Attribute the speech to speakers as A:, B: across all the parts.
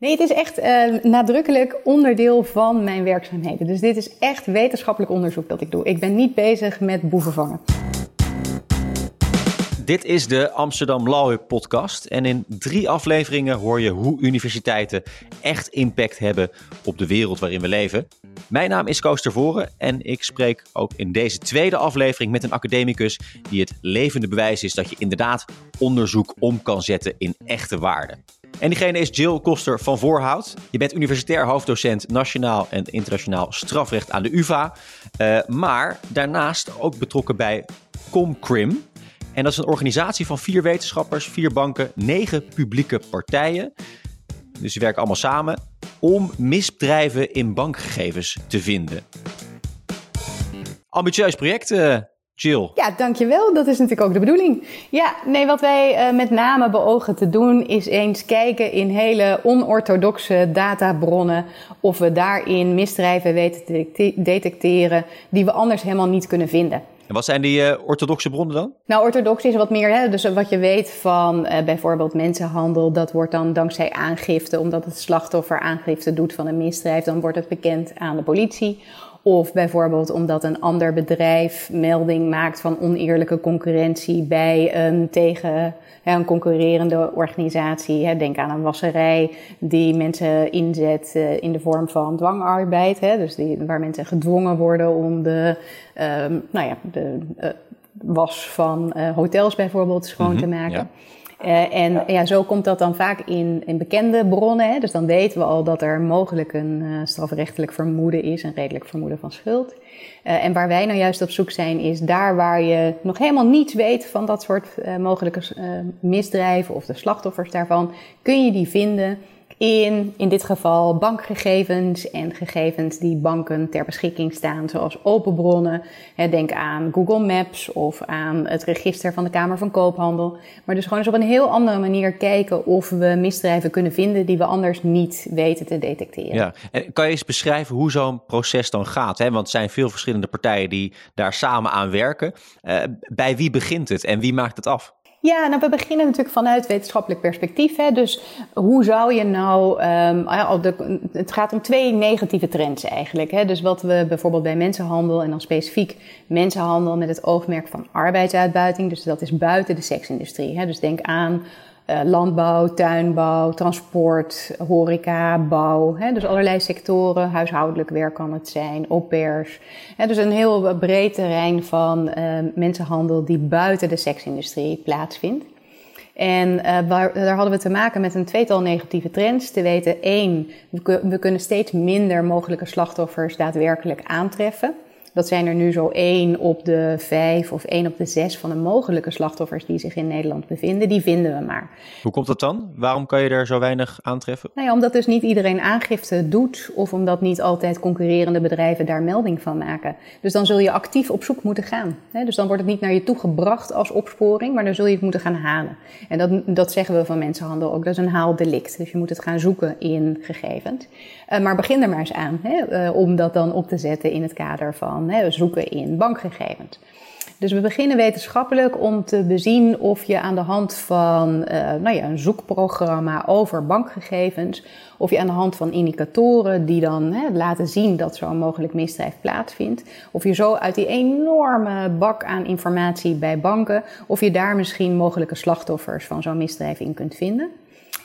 A: Nee, het is echt uh, nadrukkelijk onderdeel van mijn werkzaamheden. Dus dit is echt wetenschappelijk onderzoek dat ik doe. Ik ben niet bezig met boeven vangen.
B: Dit is de Amsterdam Law podcast. En in drie afleveringen hoor je hoe universiteiten echt impact hebben op de wereld waarin we leven. Mijn naam is Koos Tervoren en ik spreek ook in deze tweede aflevering met een academicus die het levende bewijs is dat je inderdaad onderzoek om kan zetten in echte waarden. En diegene is Jill Koster van Voorhout. Je bent universitair hoofddocent nationaal en internationaal strafrecht aan de UvA. Uh, maar daarnaast ook betrokken bij ComCrim. En dat is een organisatie van vier wetenschappers, vier banken, negen publieke partijen. Dus die werken allemaal samen om misdrijven in bankgegevens te vinden. Ambitieus project, uh, Jill.
A: Ja, dankjewel. Dat is natuurlijk ook de bedoeling. Ja, nee, wat wij uh, met name beogen te doen is eens kijken in hele onorthodoxe databronnen of we daarin misdrijven weten te detecteren die we anders helemaal niet kunnen vinden.
B: En wat zijn die uh, orthodoxe bronnen dan?
A: Nou, orthodox is wat meer, hè, dus wat je weet van uh, bijvoorbeeld mensenhandel, dat wordt dan dankzij aangifte, omdat het slachtoffer aangifte doet van een misdrijf, dan wordt het bekend aan de politie. Of bijvoorbeeld omdat een ander bedrijf melding maakt van oneerlijke concurrentie bij een tegen een concurrerende organisatie. Denk aan een wasserij die mensen inzet eh, in de vorm van dwangarbeid. Dus die, waar mensen gedwongen worden om de, um, nou ja, de uh, was van uh, hotels bijvoorbeeld schoon te mhm, maken. Ja. Uh, en ja, zo komt dat dan vaak in, in bekende bronnen. Hè? Dus dan weten we al dat er mogelijk een uh, strafrechtelijk vermoeden is, een redelijk vermoeden van schuld. Uh, en waar wij nou juist op zoek zijn, is daar waar je nog helemaal niets weet van dat soort mogelijke misdrijven of de slachtoffers daarvan, kun je die vinden in, in dit geval, bankgegevens en gegevens die banken ter beschikking staan, zoals open bronnen. Denk aan Google Maps of aan het register van de Kamer van Koophandel. Maar dus gewoon eens op een heel andere manier kijken of we misdrijven kunnen vinden die we anders niet weten te detecteren.
B: Ja, en kan je eens beschrijven hoe zo'n proces dan gaat? Hè? Want er zijn veel verschillende partijen die daar samen aan werken. Uh, bij wie begint het en wie maakt het af?
A: Ja, nou, we beginnen natuurlijk vanuit wetenschappelijk perspectief. Hè. Dus hoe zou je nou. Um, het gaat om twee negatieve trends eigenlijk. Hè. Dus wat we bijvoorbeeld bij mensenhandel en dan specifiek mensenhandel met het oogmerk van arbeidsuitbuiting. Dus dat is buiten de seksindustrie. Hè. Dus denk aan uh, landbouw, tuinbouw, transport, horeca, bouw. Hè, dus allerlei sectoren, huishoudelijk werk kan het zijn. Hè, dus een heel breed terrein van uh, mensenhandel die buiten de seksindustrie plaatsvindt. En uh, waar, daar hadden we te maken met een tweetal negatieve trends. Te weten, één, we kunnen steeds minder mogelijke slachtoffers daadwerkelijk aantreffen. Dat zijn er nu zo één op de vijf of één op de zes van de mogelijke slachtoffers die zich in Nederland bevinden. Die vinden we maar.
B: Hoe komt dat dan? Waarom kan je er zo weinig aantreffen?
A: Nou ja, omdat dus niet iedereen aangifte doet of omdat niet altijd concurrerende bedrijven daar melding van maken. Dus dan zul je actief op zoek moeten gaan. Dus dan wordt het niet naar je toe gebracht als opsporing, maar dan zul je het moeten gaan halen. En dat, dat zeggen we van mensenhandel ook. Dat is een haaldelict. Dus je moet het gaan zoeken in gegevens. Uh, maar begin er maar eens aan hè, uh, om dat dan op te zetten in het kader van zoeken in bankgegevens. Dus we beginnen wetenschappelijk om te bezien of je aan de hand van uh, nou ja, een zoekprogramma over bankgegevens, of je aan de hand van indicatoren die dan hè, laten zien dat zo'n mogelijk misdrijf plaatsvindt, of je zo uit die enorme bak aan informatie bij banken, of je daar misschien mogelijke slachtoffers van zo'n misdrijf in kunt vinden.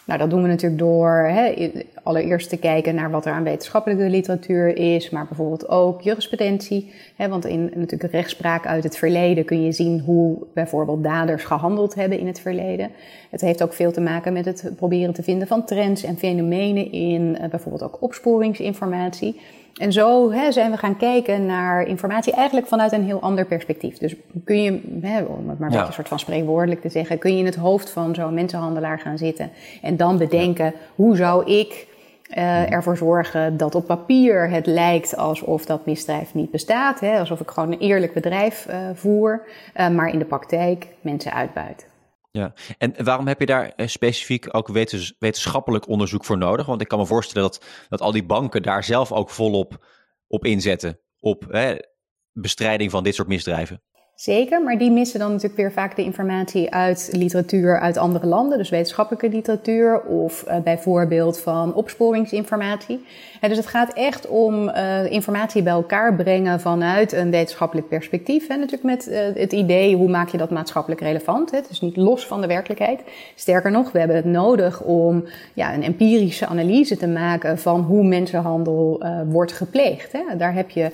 A: Nou, dat doen we natuurlijk door hè, allereerst te kijken naar wat er aan wetenschappelijke literatuur is, maar bijvoorbeeld ook jurisprudentie. Hè, want in natuurlijk rechtspraak uit het verleden kun je zien hoe bijvoorbeeld daders gehandeld hebben in het verleden. Het heeft ook veel te maken met het proberen te vinden van trends en fenomenen in uh, bijvoorbeeld ook opsporingsinformatie. En zo hè, zijn we gaan kijken naar informatie eigenlijk vanuit een heel ander perspectief. Dus kun je, hè, om het maar ja. een soort van spreekwoordelijk te zeggen, kun je in het hoofd van zo'n mensenhandelaar gaan zitten en dan bedenken, ja. hoe zou ik uh, ervoor zorgen dat op papier het lijkt alsof dat misdrijf niet bestaat. Hè, alsof ik gewoon een eerlijk bedrijf uh, voer, uh, maar in de praktijk mensen uitbuit.
B: Ja, en waarom heb je daar specifiek ook wetens, wetenschappelijk onderzoek voor nodig? Want ik kan me voorstellen dat, dat al die banken daar zelf ook volop op inzetten, op hè, bestrijding van dit soort misdrijven.
A: Zeker, maar die missen dan natuurlijk weer vaak de informatie uit literatuur uit andere landen, dus wetenschappelijke literatuur of uh, bijvoorbeeld van opsporingsinformatie. Dus het gaat echt om uh, informatie bij elkaar brengen vanuit een wetenschappelijk perspectief. En natuurlijk met uh, het idee hoe maak je dat maatschappelijk relevant. Hè? Dus niet los van de werkelijkheid. Sterker nog, we hebben het nodig om ja, een empirische analyse te maken van hoe mensenhandel wordt gepleegd. Hè? Daar heb je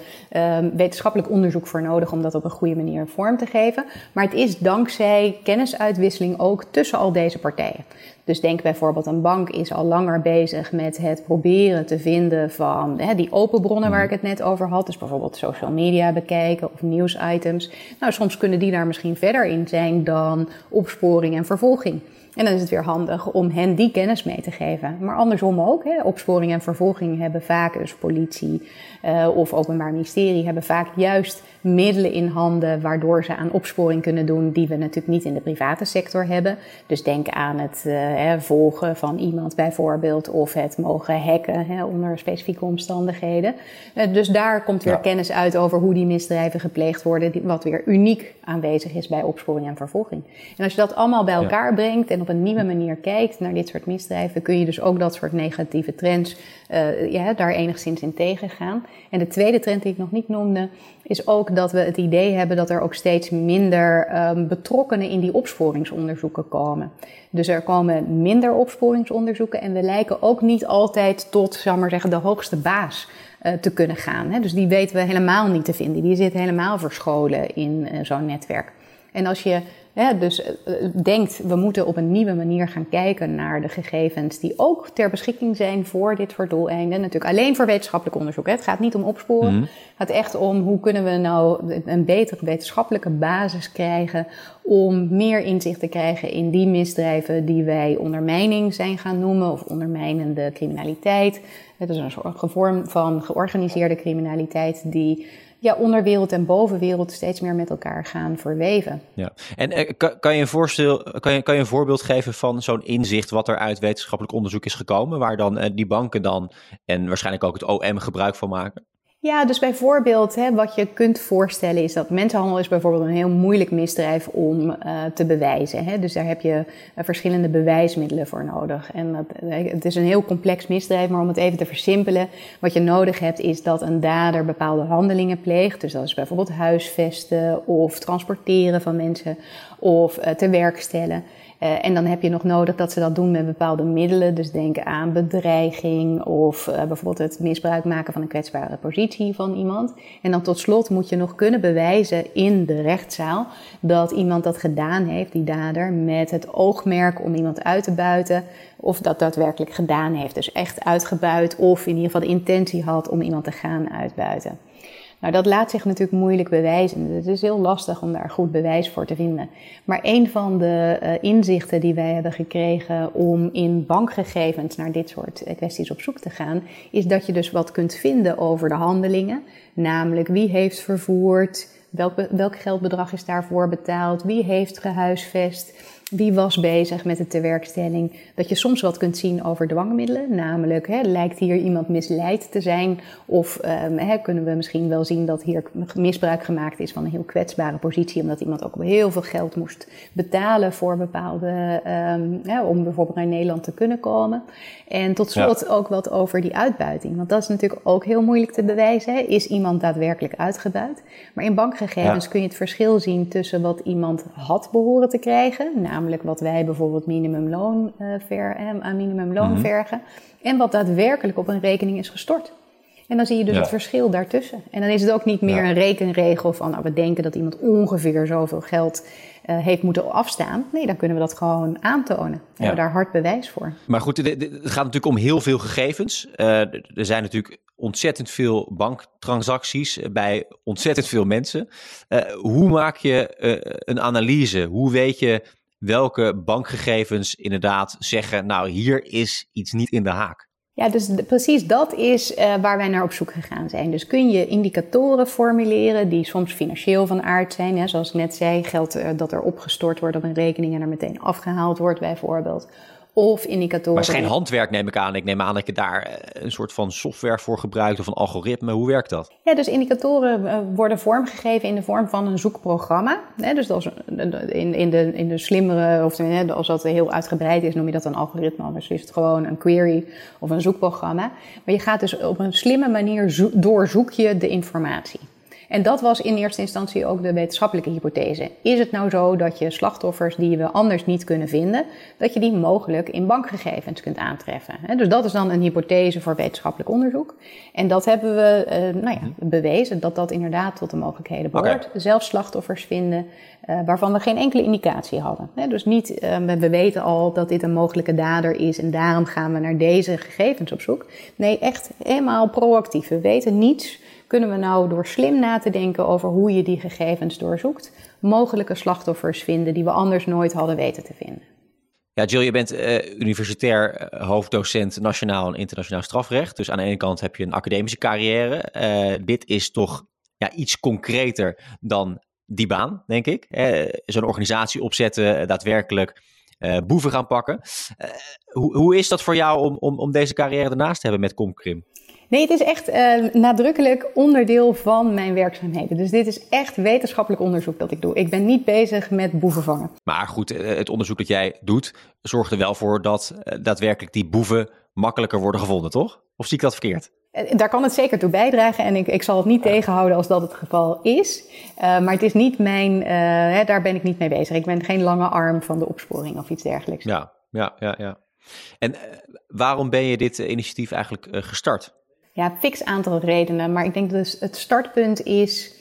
A: wetenschappelijk onderzoek voor nodig om dat op een goede manier vorm te geven. Maar het is dankzij kennisuitwisseling ook tussen al deze partijen. Dus denk bijvoorbeeld, een bank is al langer bezig met het proberen te vinden van hè, die open bronnen waar ik het net over had. Dus bijvoorbeeld social media bekijken of nieuwsitems. Nou, soms kunnen die daar misschien verder in zijn dan opsporing en vervolging. En dan is het weer handig om hen die kennis mee te geven. Maar andersom ook. Hè. Opsporing en vervolging hebben vaak, dus politie uh, of openbaar ministerie, hebben vaak juist middelen in handen waardoor ze aan opsporing kunnen doen die we natuurlijk niet in de private sector hebben. Dus denk aan het uh, volgen van iemand bijvoorbeeld of het mogen hacken hè, onder specifieke omstandigheden. Uh, dus daar komt weer ja. kennis uit over hoe die misdrijven gepleegd worden, wat weer uniek aanwezig is bij opsporing en vervolging. En als je dat allemaal bij elkaar ja. brengt en op een nieuwe manier kijkt naar dit soort misdrijven, kun je dus ook dat soort negatieve trends uh, ja, daar enigszins in tegengaan. En de tweede trend die ik nog niet noemde, is ook dat we het idee hebben dat er ook steeds minder um, betrokkenen in die opsporingsonderzoeken komen. Dus er komen minder opsporingsonderzoeken en we lijken ook niet altijd tot, zal maar zeggen, de hoogste baas uh, te kunnen gaan. Dus die weten we helemaal niet te vinden. Die zitten helemaal verscholen in uh, zo'n netwerk. En als je dus uh, denkt, we moeten op een nieuwe manier gaan kijken naar de gegevens die ook ter beschikking zijn voor dit soort doeleinden. Natuurlijk alleen voor wetenschappelijk onderzoek. Hè. Het gaat niet om opsporen. Mm. Het gaat echt om hoe kunnen we nou een betere wetenschappelijke basis krijgen om meer inzicht te krijgen in die misdrijven die wij ondermijning zijn gaan noemen of ondermijnende criminaliteit. Het is een soort vorm van georganiseerde criminaliteit die ja, onderwereld en bovenwereld steeds meer met elkaar gaan verweven.
B: Ja, en eh, kan, kan, je een voorstel, kan, je, kan je een voorbeeld geven van zo'n inzicht wat er uit wetenschappelijk onderzoek is gekomen, waar dan eh, die banken dan en waarschijnlijk ook het OM gebruik van maken?
A: Ja, dus bijvoorbeeld hè, wat je kunt voorstellen is dat mensenhandel is bijvoorbeeld een heel moeilijk misdrijf om uh, te bewijzen. Hè. Dus daar heb je uh, verschillende bewijsmiddelen voor nodig. En dat, uh, het is een heel complex misdrijf, maar om het even te versimpelen, wat je nodig hebt is dat een dader bepaalde handelingen pleegt. Dus dat is bijvoorbeeld huisvesten of transporteren van mensen of te werk stellen. Uh, en dan heb je nog nodig dat ze dat doen met bepaalde middelen. Dus denk aan bedreiging of uh, bijvoorbeeld het misbruik maken van een kwetsbare positie van iemand. En dan tot slot moet je nog kunnen bewijzen in de rechtszaal dat iemand dat gedaan heeft, die dader, met het oogmerk om iemand uit te buiten. Of dat daadwerkelijk gedaan heeft. Dus echt uitgebuit of in ieder geval de intentie had om iemand te gaan uitbuiten. Nou, dat laat zich natuurlijk moeilijk bewijzen. Het is heel lastig om daar goed bewijs voor te vinden. Maar een van de uh, inzichten die wij hebben gekregen om in bankgegevens naar dit soort eh, kwesties op zoek te gaan, is dat je dus wat kunt vinden over de handelingen. Namelijk wie heeft vervoerd, welk, welk geldbedrag is daarvoor betaald, wie heeft gehuisvest wie was bezig met de tewerkstelling. Dat je soms wat kunt zien over dwangmiddelen. Namelijk, hè, lijkt hier iemand misleid te zijn? Of um, hè, kunnen we misschien wel zien dat hier misbruik gemaakt is van een heel kwetsbare positie. Omdat iemand ook heel veel geld moest betalen voor bepaalde. Um, hè, om bijvoorbeeld naar Nederland te kunnen komen. En tot slot ja. ook wat over die uitbuiting. Want dat is natuurlijk ook heel moeilijk te bewijzen. Hè. Is iemand daadwerkelijk uitgebuit? Maar in bankgegevens ja. kun je het verschil zien tussen wat iemand had behoren te krijgen. Namelijk wat wij bijvoorbeeld minimumloon, uh, ver, eh, aan minimumloon mm -hmm. vergen. En wat daadwerkelijk op een rekening is gestort. En dan zie je dus ja. het verschil daartussen. En dan is het ook niet meer ja. een rekenregel van nou, we denken dat iemand ongeveer zoveel geld uh, heeft moeten afstaan. Nee, dan kunnen we dat gewoon aantonen. We ja. hebben daar hard bewijs voor.
B: Maar goed, het gaat natuurlijk om heel veel gegevens. Uh, er zijn natuurlijk ontzettend veel banktransacties bij ontzettend veel mensen. Uh, hoe maak je een analyse? Hoe weet je welke bankgegevens inderdaad zeggen, nou hier is iets niet in de haak?
A: Ja, dus precies dat is uh, waar wij naar op zoek gegaan zijn. Dus kun je indicatoren formuleren die soms financieel van aard zijn. Hè, zoals ik net zei, geld uh, dat er opgestort wordt op een rekening en er meteen afgehaald wordt bijvoorbeeld. Of indicatoren.
B: Maar het is geen handwerk, neem ik aan. Ik neem aan dat je daar eh, een soort van software voor gebruikt of een algoritme. Hoe werkt dat?
A: Ja, dus indicatoren eh, worden vormgegeven in de vorm van een zoekprogramma. Dus als in, in, de, in de slimmere, of als dat heel uitgebreid is, noem je dat een algoritme. Anders is het gewoon een query of een zoekprogramma. Maar je gaat dus op een slimme manier doorzoek je de informatie. En dat was in eerste instantie ook de wetenschappelijke hypothese. Is het nou zo dat je slachtoffers die we anders niet kunnen vinden, dat je die mogelijk in bankgegevens kunt aantreffen? Dus dat is dan een hypothese voor wetenschappelijk onderzoek. En dat hebben we uh, nou ja, mhm. bewezen dat dat inderdaad tot de mogelijkheden behoort. Okay. Zelfs slachtoffers vinden uh, waarvan we geen enkele indicatie hadden. Dus niet, uh, we weten al dat dit een mogelijke dader is en daarom gaan we naar deze gegevens op zoek. Nee, echt helemaal proactief. We weten niets kunnen we nou door slim na te denken over hoe je die gegevens doorzoekt, mogelijke slachtoffers vinden die we anders nooit hadden weten te vinden.
B: Ja, Jill, je bent uh, universitair eh, hoofddocent nationaal en internationaal strafrecht. Dus aan de ene kant heb je een academische carrière. Uh, dit is toch ja, iets concreter dan die baan, denk ik. Zo'n organisatie opzetten, daadwerkelijk boeven gaan pakken. hoe, hoe is dat voor jou om, om, om deze carrière ernaast te hebben met Comcrim?
A: Nee, het is echt uh, nadrukkelijk onderdeel van mijn werkzaamheden. Dus dit is echt wetenschappelijk onderzoek dat ik doe. Ik ben niet bezig met boeven vangen.
B: Maar goed, eh, het onderzoek dat jij doet zorgt er wel voor dat uh, daadwerkelijk die boeven makkelijker worden gevonden, toch? Of zie ik dat verkeerd?
A: Daar kan het zeker toe bijdragen en ik, ik zal het niet tegenhouden als dat het geval is. Uh, maar het is niet mijn, hè, daar ben ik niet mee bezig. Ik ben geen lange arm van de opsporing of iets dergelijks.
B: Ja, ja, ja. ja. En waarom ben je dit initiatief eigenlijk gestart?
A: Ja, fix aantal redenen. Maar ik denk dus het startpunt is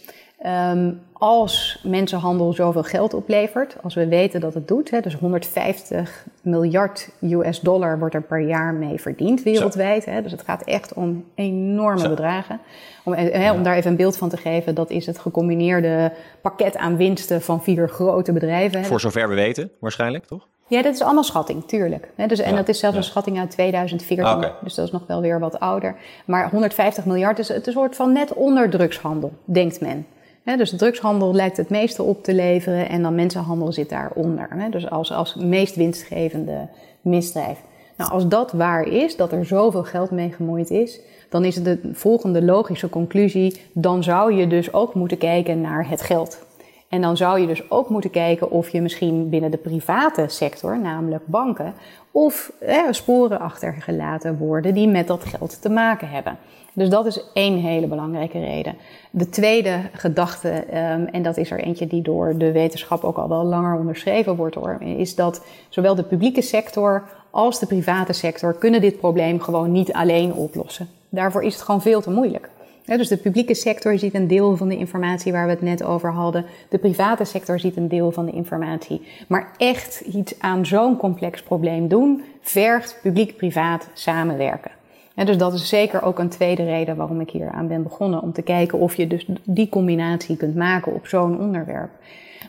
A: um, als mensenhandel zoveel geld oplevert, als we weten dat het doet, hè, dus 150 miljard US dollar wordt er per jaar mee verdiend wereldwijd. Hè, dus het gaat echt om enorme Zo. bedragen. Om, hè, ja. om daar even een beeld van te geven, dat is het gecombineerde pakket aan winsten van vier grote bedrijven.
B: Voor zover we weten, waarschijnlijk, toch?
A: Ja, dat is allemaal schatting, tuurlijk. dus, en ja, dat is zelfs ja. een schatting uit 2014, ah, okay. dus dat is nog wel weer wat ouder. Maar 150 miljard is het een soort van net onder drugshandel, denkt men. He, dus drugshandel lijkt het meeste op te leveren en dan mensenhandel zit daaronder. He, dus als, als meest winstgevende misdrijf. Nou, als dat waar is, dat er zoveel geld mee gemoeid is, dan is het de volgende logische conclusie: dan zou je dus ook moeten kijken naar het geld. En dan zou je dus ook moeten kijken of je misschien binnen de private sector, namelijk banken, of sporen achtergelaten worden die met dat geld te maken hebben. Dus dat is één hele belangrijke reden. De tweede gedachte, um, en dat is er eentje die door de wetenschap ook al wel langer onderschreven wordt hoor, is dat zowel de publieke sector als de private sector kunnen dit probleem gewoon niet alleen oplossen. Daarvoor is het gewoon veel te moeilijk. Ja, dus de publieke sector ziet een deel van de informatie waar we het net over hadden. De private sector ziet een deel van de informatie. Maar echt iets aan zo'n complex probleem doen, vergt publiek-privaat samenwerken. En dus dat is zeker ook een tweede reden waarom ik hier aan ben begonnen. Om te kijken of je dus die combinatie kunt maken op zo'n onderwerp.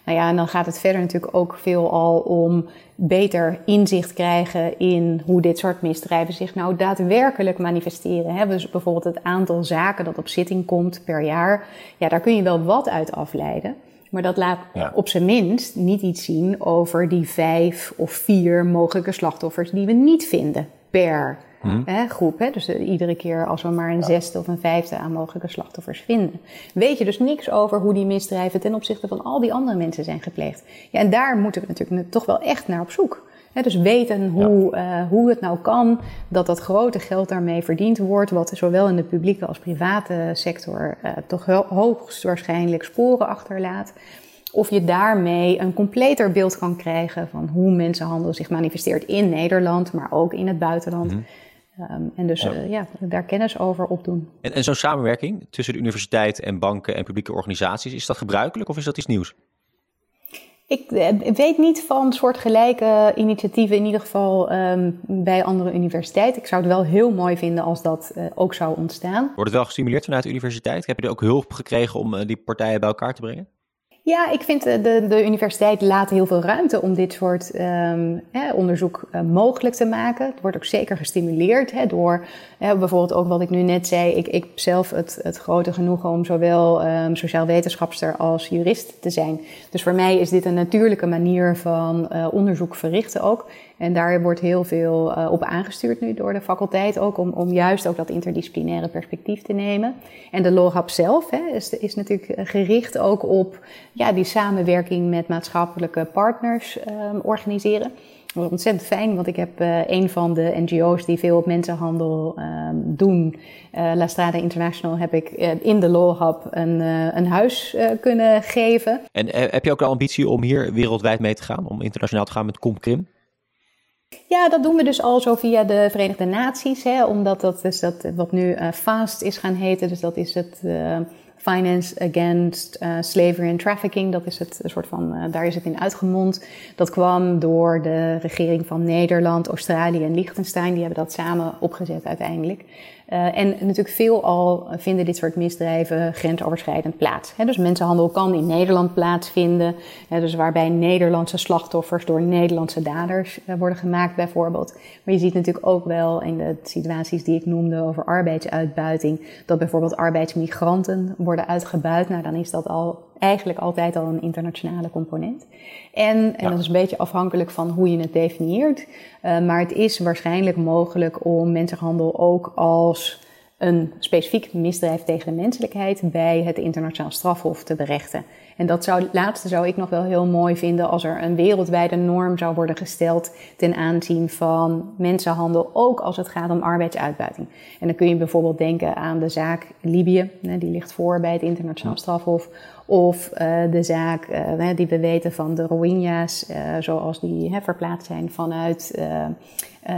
A: Nou ja, en dan gaat het verder natuurlijk ook veel al om beter inzicht krijgen in hoe dit soort misdrijven zich nou daadwerkelijk manifesteren. Hebben dus bijvoorbeeld het aantal zaken dat op zitting komt per jaar. Ja, daar kun je wel wat uit afleiden. Maar dat laat ja. op zijn minst niet iets zien over die vijf of vier mogelijke slachtoffers die we niet vinden per hmm. hè, groep. Hè? Dus uh, iedere keer als we maar een ja. zesde of een vijfde aan mogelijke slachtoffers vinden. Weet je dus niks over hoe die misdrijven ten opzichte van al die andere mensen zijn gepleegd. Ja, en daar moeten we natuurlijk toch wel echt naar op zoek. Dus weten hoe, ja. uh, hoe het nou kan dat dat grote geld daarmee verdiend wordt. Wat zowel in de publieke als private sector uh, toch hoogstwaarschijnlijk sporen achterlaat of je daarmee een completer beeld kan krijgen van hoe mensenhandel zich manifesteert in Nederland, maar ook in het buitenland. Mm -hmm. Um, en dus ja. Uh, ja. daar kennis over opdoen.
B: En, en zo'n samenwerking tussen de universiteit en banken en publieke organisaties, is dat gebruikelijk of is dat iets nieuws?
A: Ik uh, weet niet van soortgelijke initiatieven, in ieder geval um, bij andere universiteiten. Ik zou het wel heel mooi vinden als dat uh, ook zou ontstaan.
B: Wordt het wel gestimuleerd vanuit de universiteit? Heb je er ook hulp gekregen om die partijen bij elkaar te brengen?
A: Ja, ik vind de, de, de universiteit laat heel veel ruimte om dit soort um, onderzoek uh, mogelijk te maken. Het wordt ook zeker gestimuleerd hè, door bijvoorbeeld ook wat ik nu net zei. Ik, ik zelf het, het grote genoegen om zowel um, sociaal wetenschapster als jurist te zijn. Dus voor mij is dit een natuurlijke manier van uh, onderzoek verrichten ook. En daar wordt heel veel uh, op aangestuurd nu door de faculteit ook, om, om juist ook dat interdisciplinaire perspectief te nemen. En de Hub zelf hè, is, is natuurlijk gericht ook op ja, die samenwerking met maatschappelijke partners um, organiseren ontzettend fijn, want ik heb uh, een van de NGO's die veel op mensenhandel uh, doen, La Strada International, heb ik in de Law Hub een, een huis kunnen geven.
B: En heb je ook de ambitie om hier wereldwijd mee te gaan, om internationaal te gaan met ComCrim?
A: Ja, dat doen we dus al zo via de Verenigde Naties, hè, omdat dat is dat wat nu FAST is gaan heten, dus dat is het Finance Against uh, Slavery and Trafficking. Dat is het soort van, daar is het in uitgemond. Dat kwam door de regering van Nederland, Australië en Liechtenstein. Die hebben dat samen opgezet uiteindelijk. Uh, en natuurlijk veelal vinden dit soort misdrijven grensoverschrijdend plaats. Dus mensenhandel kan in Nederland plaatsvinden. He, dus waarbij Nederlandse slachtoffers door Nederlandse daders uh, worden gemaakt bijvoorbeeld. Maar je ziet natuurlijk ook wel in de situaties die ik noemde over arbeidsuitbuiting... dat bijvoorbeeld arbeidsmigranten worden uitgebuit. Nou, dan is dat al eigenlijk altijd al een internationale component. En, en dat is een beetje afhankelijk van hoe je het definieert. Uh, maar het is waarschijnlijk mogelijk om mensenhandel ook als een specifiek misdrijf tegen de menselijkheid bij het internationaal strafhof te berechten. En dat zou, laatste zou ik nog wel heel mooi vinden als er een wereldwijde norm zou worden gesteld ten aanzien van mensenhandel, ook als het gaat om arbeidsuitbuiting. En dan kun je bijvoorbeeld denken aan de zaak Libië, die ligt voor bij het internationaal strafhof, of uh, de zaak uh, die we weten van de Rohingya's, uh, zoals die hè, verplaatst zijn vanuit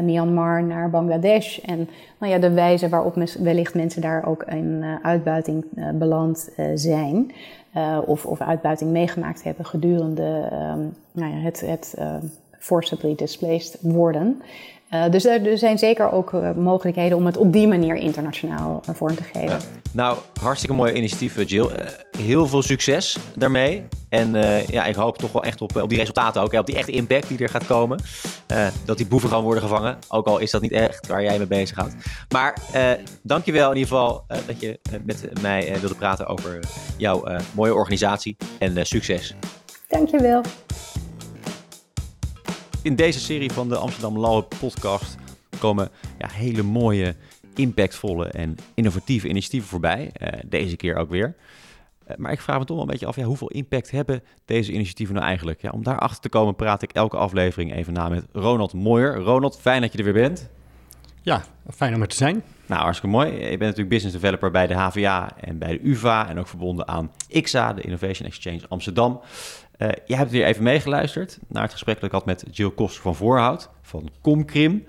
A: Myanmar naar Bangladesh. En nou ja, de wijze waarop wellicht mensen daar ook in uitbuiting beland zijn. of, of uitbuiting meegemaakt hebben gedurende um, nou ja, het, het forcibly displaced worden. Uh, dus er, er, zijn zeker ook uh, mogelijkheden om het op die manier internationaal uh, vorm te geven. Ja.
B: Nou, hartstikke mooi initiatief, Jill. heel veel succes daarmee. En ja, ik hoop toch wel echt op, op die resultaten ook, op die echte impact die er gaat komen. dat die boeven gaan worden gevangen. Ook al is dat niet echt waar jij mee bezig gaat. Maar dankjewel in ieder geval dat je met mij wilde praten over jouw mooie organisatie. En succes.
A: Dankjewel.
B: In deze serie van de Amsterdam Law podcast komen ja, hele mooie, impactvolle en innovatieve initiatieven voorbij. Uh, deze keer ook weer. Uh, maar ik vraag me toch wel een beetje af, ja, hoeveel impact hebben deze initiatieven nou eigenlijk? Ja, om daarachter te komen praat ik elke aflevering even na met Ronald Mooier. Ronald, fijn dat je er weer bent.
C: Ja, fijn om er te zijn.
B: Nou, hartstikke mooi. Je bent natuurlijk business developer bij de HVA en bij de UvA en ook verbonden aan IXA, de Innovation Exchange Amsterdam. Uh, jij hebt weer even meegeluisterd naar het gesprek dat ik had met Jill Koster van Voorhout van Comcrim.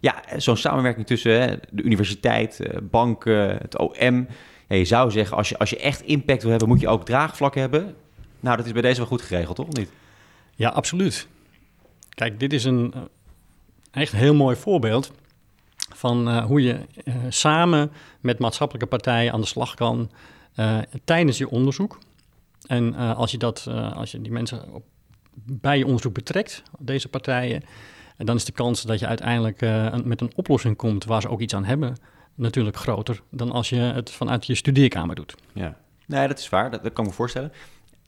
B: Ja, zo'n samenwerking tussen de universiteit, uh, banken, het OM. Ja, je zou zeggen, als je, als je echt impact wil hebben, moet je ook draagvlak hebben. Nou, dat is bij deze wel goed geregeld, toch? Niet?
C: Ja, absoluut. Kijk, dit is een echt heel mooi voorbeeld van hoe je samen met maatschappelijke partijen aan de slag kan tijdens je onderzoek. En uh, als, je dat, uh, als je die mensen op, bij je onderzoek betrekt, deze partijen, dan is de kans dat je uiteindelijk uh, met een oplossing komt waar ze ook iets aan hebben, natuurlijk groter dan als je het vanuit je studeerkamer doet.
B: Ja, nee, dat is waar. Dat, dat kan ik me voorstellen.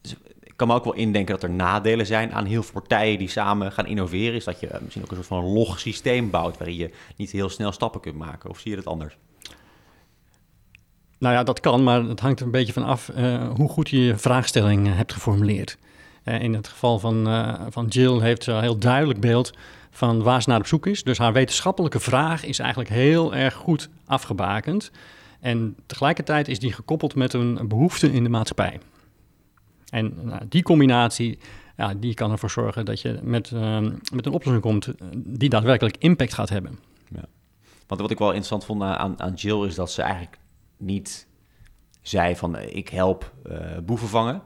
B: Dus ik kan me ook wel indenken dat er nadelen zijn aan heel veel partijen die samen gaan innoveren. Is dat je misschien ook een soort van log systeem bouwt waarin je niet heel snel stappen kunt maken. Of zie je dat anders?
C: Nou ja, dat kan, maar het hangt er een beetje van af uh, hoe goed je je vraagstelling hebt geformuleerd. Uh, in het geval van, van Jill heeft ze een heel duidelijk beeld van waar ze naar op zoek is. Dus haar wetenschappelijke vraag is eigenlijk heel erg goed afgebakend. En tegelijkertijd is die gekoppeld met een behoefte in de maatschappij. En nou, die combinatie ja, die kan ervoor zorgen dat je met, met een oplossing komt die daadwerkelijk impact gaat hebben. Ja.
B: Want wat ik wel interessant vond aan, aan Jill is dat ze eigenlijk niet zei van eh, ik help uh, boeven vangen.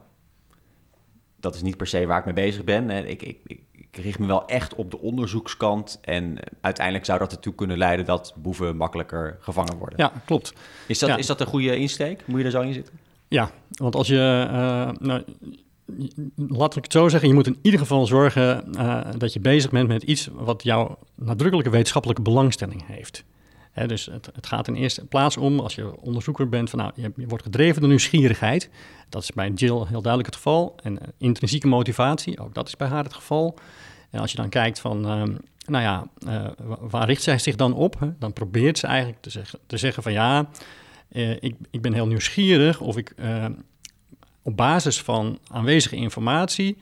B: Dat is niet per se waar ik mee bezig ben. Ik, ik, ik, ik richt me wel echt op de onderzoekskant. En uiteindelijk zou dat ertoe kunnen leiden dat boeven makkelijker gevangen worden.
C: Ja, klopt.
B: Is dat, is dat een goede insteek? Moet je er zo in zitten?
C: Ja, want als je. Uh, nou, laat ik het zo zeggen, je moet in ieder geval zorgen uh, dat je bezig bent met iets wat jouw nadrukkelijke wetenschappelijke belangstelling heeft dus het, het, gaat in eerste plaats om, als je onderzoeker bent, van nou, je, wordt gedreven door nieuwsgierigheid. Dat is bij Jill heel duidelijk het geval. En uh, intrinsieke motivatie, ook dat is bij haar het geval. En als je dan kijkt van, uh, nou ja, waar richt zij zich dan op? Dan probeert ze eigenlijk te zeggen, te zeggen van ja, ik, ik ben heel nieuwsgierig of ik op basis van aanwezige informatie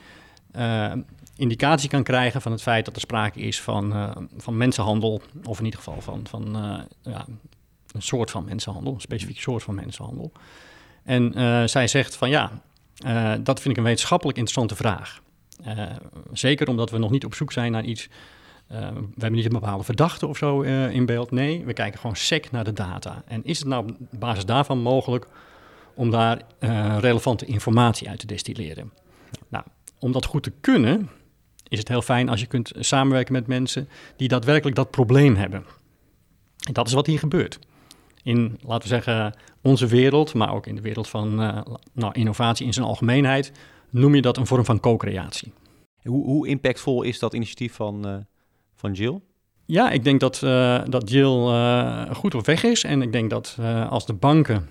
C: indicatie kan krijgen van het feit dat er sprake is van, uh, van mensenhandel, of in ieder geval van, van uh, ja, een soort van mensenhandel, een specifiek soort van mensenhandel. En uh, zij zegt van ja, dat vind ik een wetenschappelijk interessante vraag. zeker omdat we nog niet op zoek zijn naar iets. we hebben niet een bepaalde verdachte of zo in beeld. Nee, we kijken gewoon sec naar de data. En is het nou op basis daarvan mogelijk om daar relevante informatie uit te destilleren? Nou, om dat goed te kunnen, is het heel fijn als je kunt samenwerken met mensen die daadwerkelijk dat probleem hebben. En dat is wat hier gebeurt. In, laten we zeggen, onze wereld, maar ook in de wereld van uh, nou, innovatie in zijn algemeenheid, noem je dat een vorm van co-creatie.
B: Hoe, hoe, impactvol is dat initiatief van, uh, van Jill?
C: Ja, ik denk dat, uh, dat Jill goed op weg is. En ik denk dat als de banken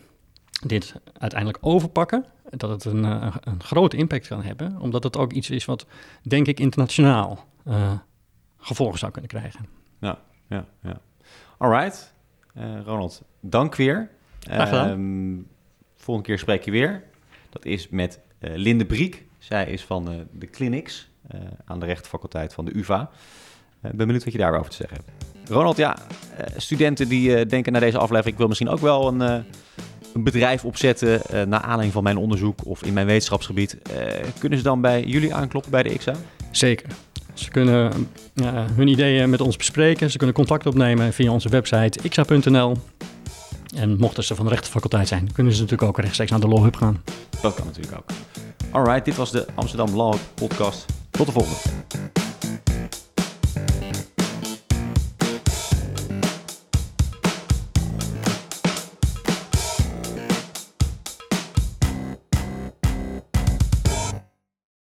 C: dit uiteindelijk overpakken, dat het een, uh, een grote impact kan hebben, omdat het ook iets is wat, denk ik, internationaal uh, gevolgen zou kunnen krijgen.
B: Ja, ja, ja. All right. Uh, Ronald, dank weer.
C: Graag gedaan.
B: Uh, volgende keer spreek je weer. Dat is met Linde Briek. Zij is van de clinics aan de rechtenfaculteit van de UvA. Ik ben benieuwd wat je daarover te zeggen hebt. Ronald, ja, studenten die denken naar deze aflevering... ik wil misschien ook wel een een bedrijf opzetten uh, naar aanleiding van mijn onderzoek of in mijn wetenschapsgebied, uh, kunnen ze dan bij jullie aankloppen bij de XA?
C: Zeker. Ze kunnen uh, hun ideeën met ons bespreken. Ze kunnen contact opnemen via onze website xa.nl. En mochten ze van de rechtenfaculteit zijn, kunnen ze natuurlijk ook rechtstreeks naar de Law Hub gaan.
B: Dat kan natuurlijk ook. Alright, dit was de Amsterdam Law Hub podcast. Tot de volgende.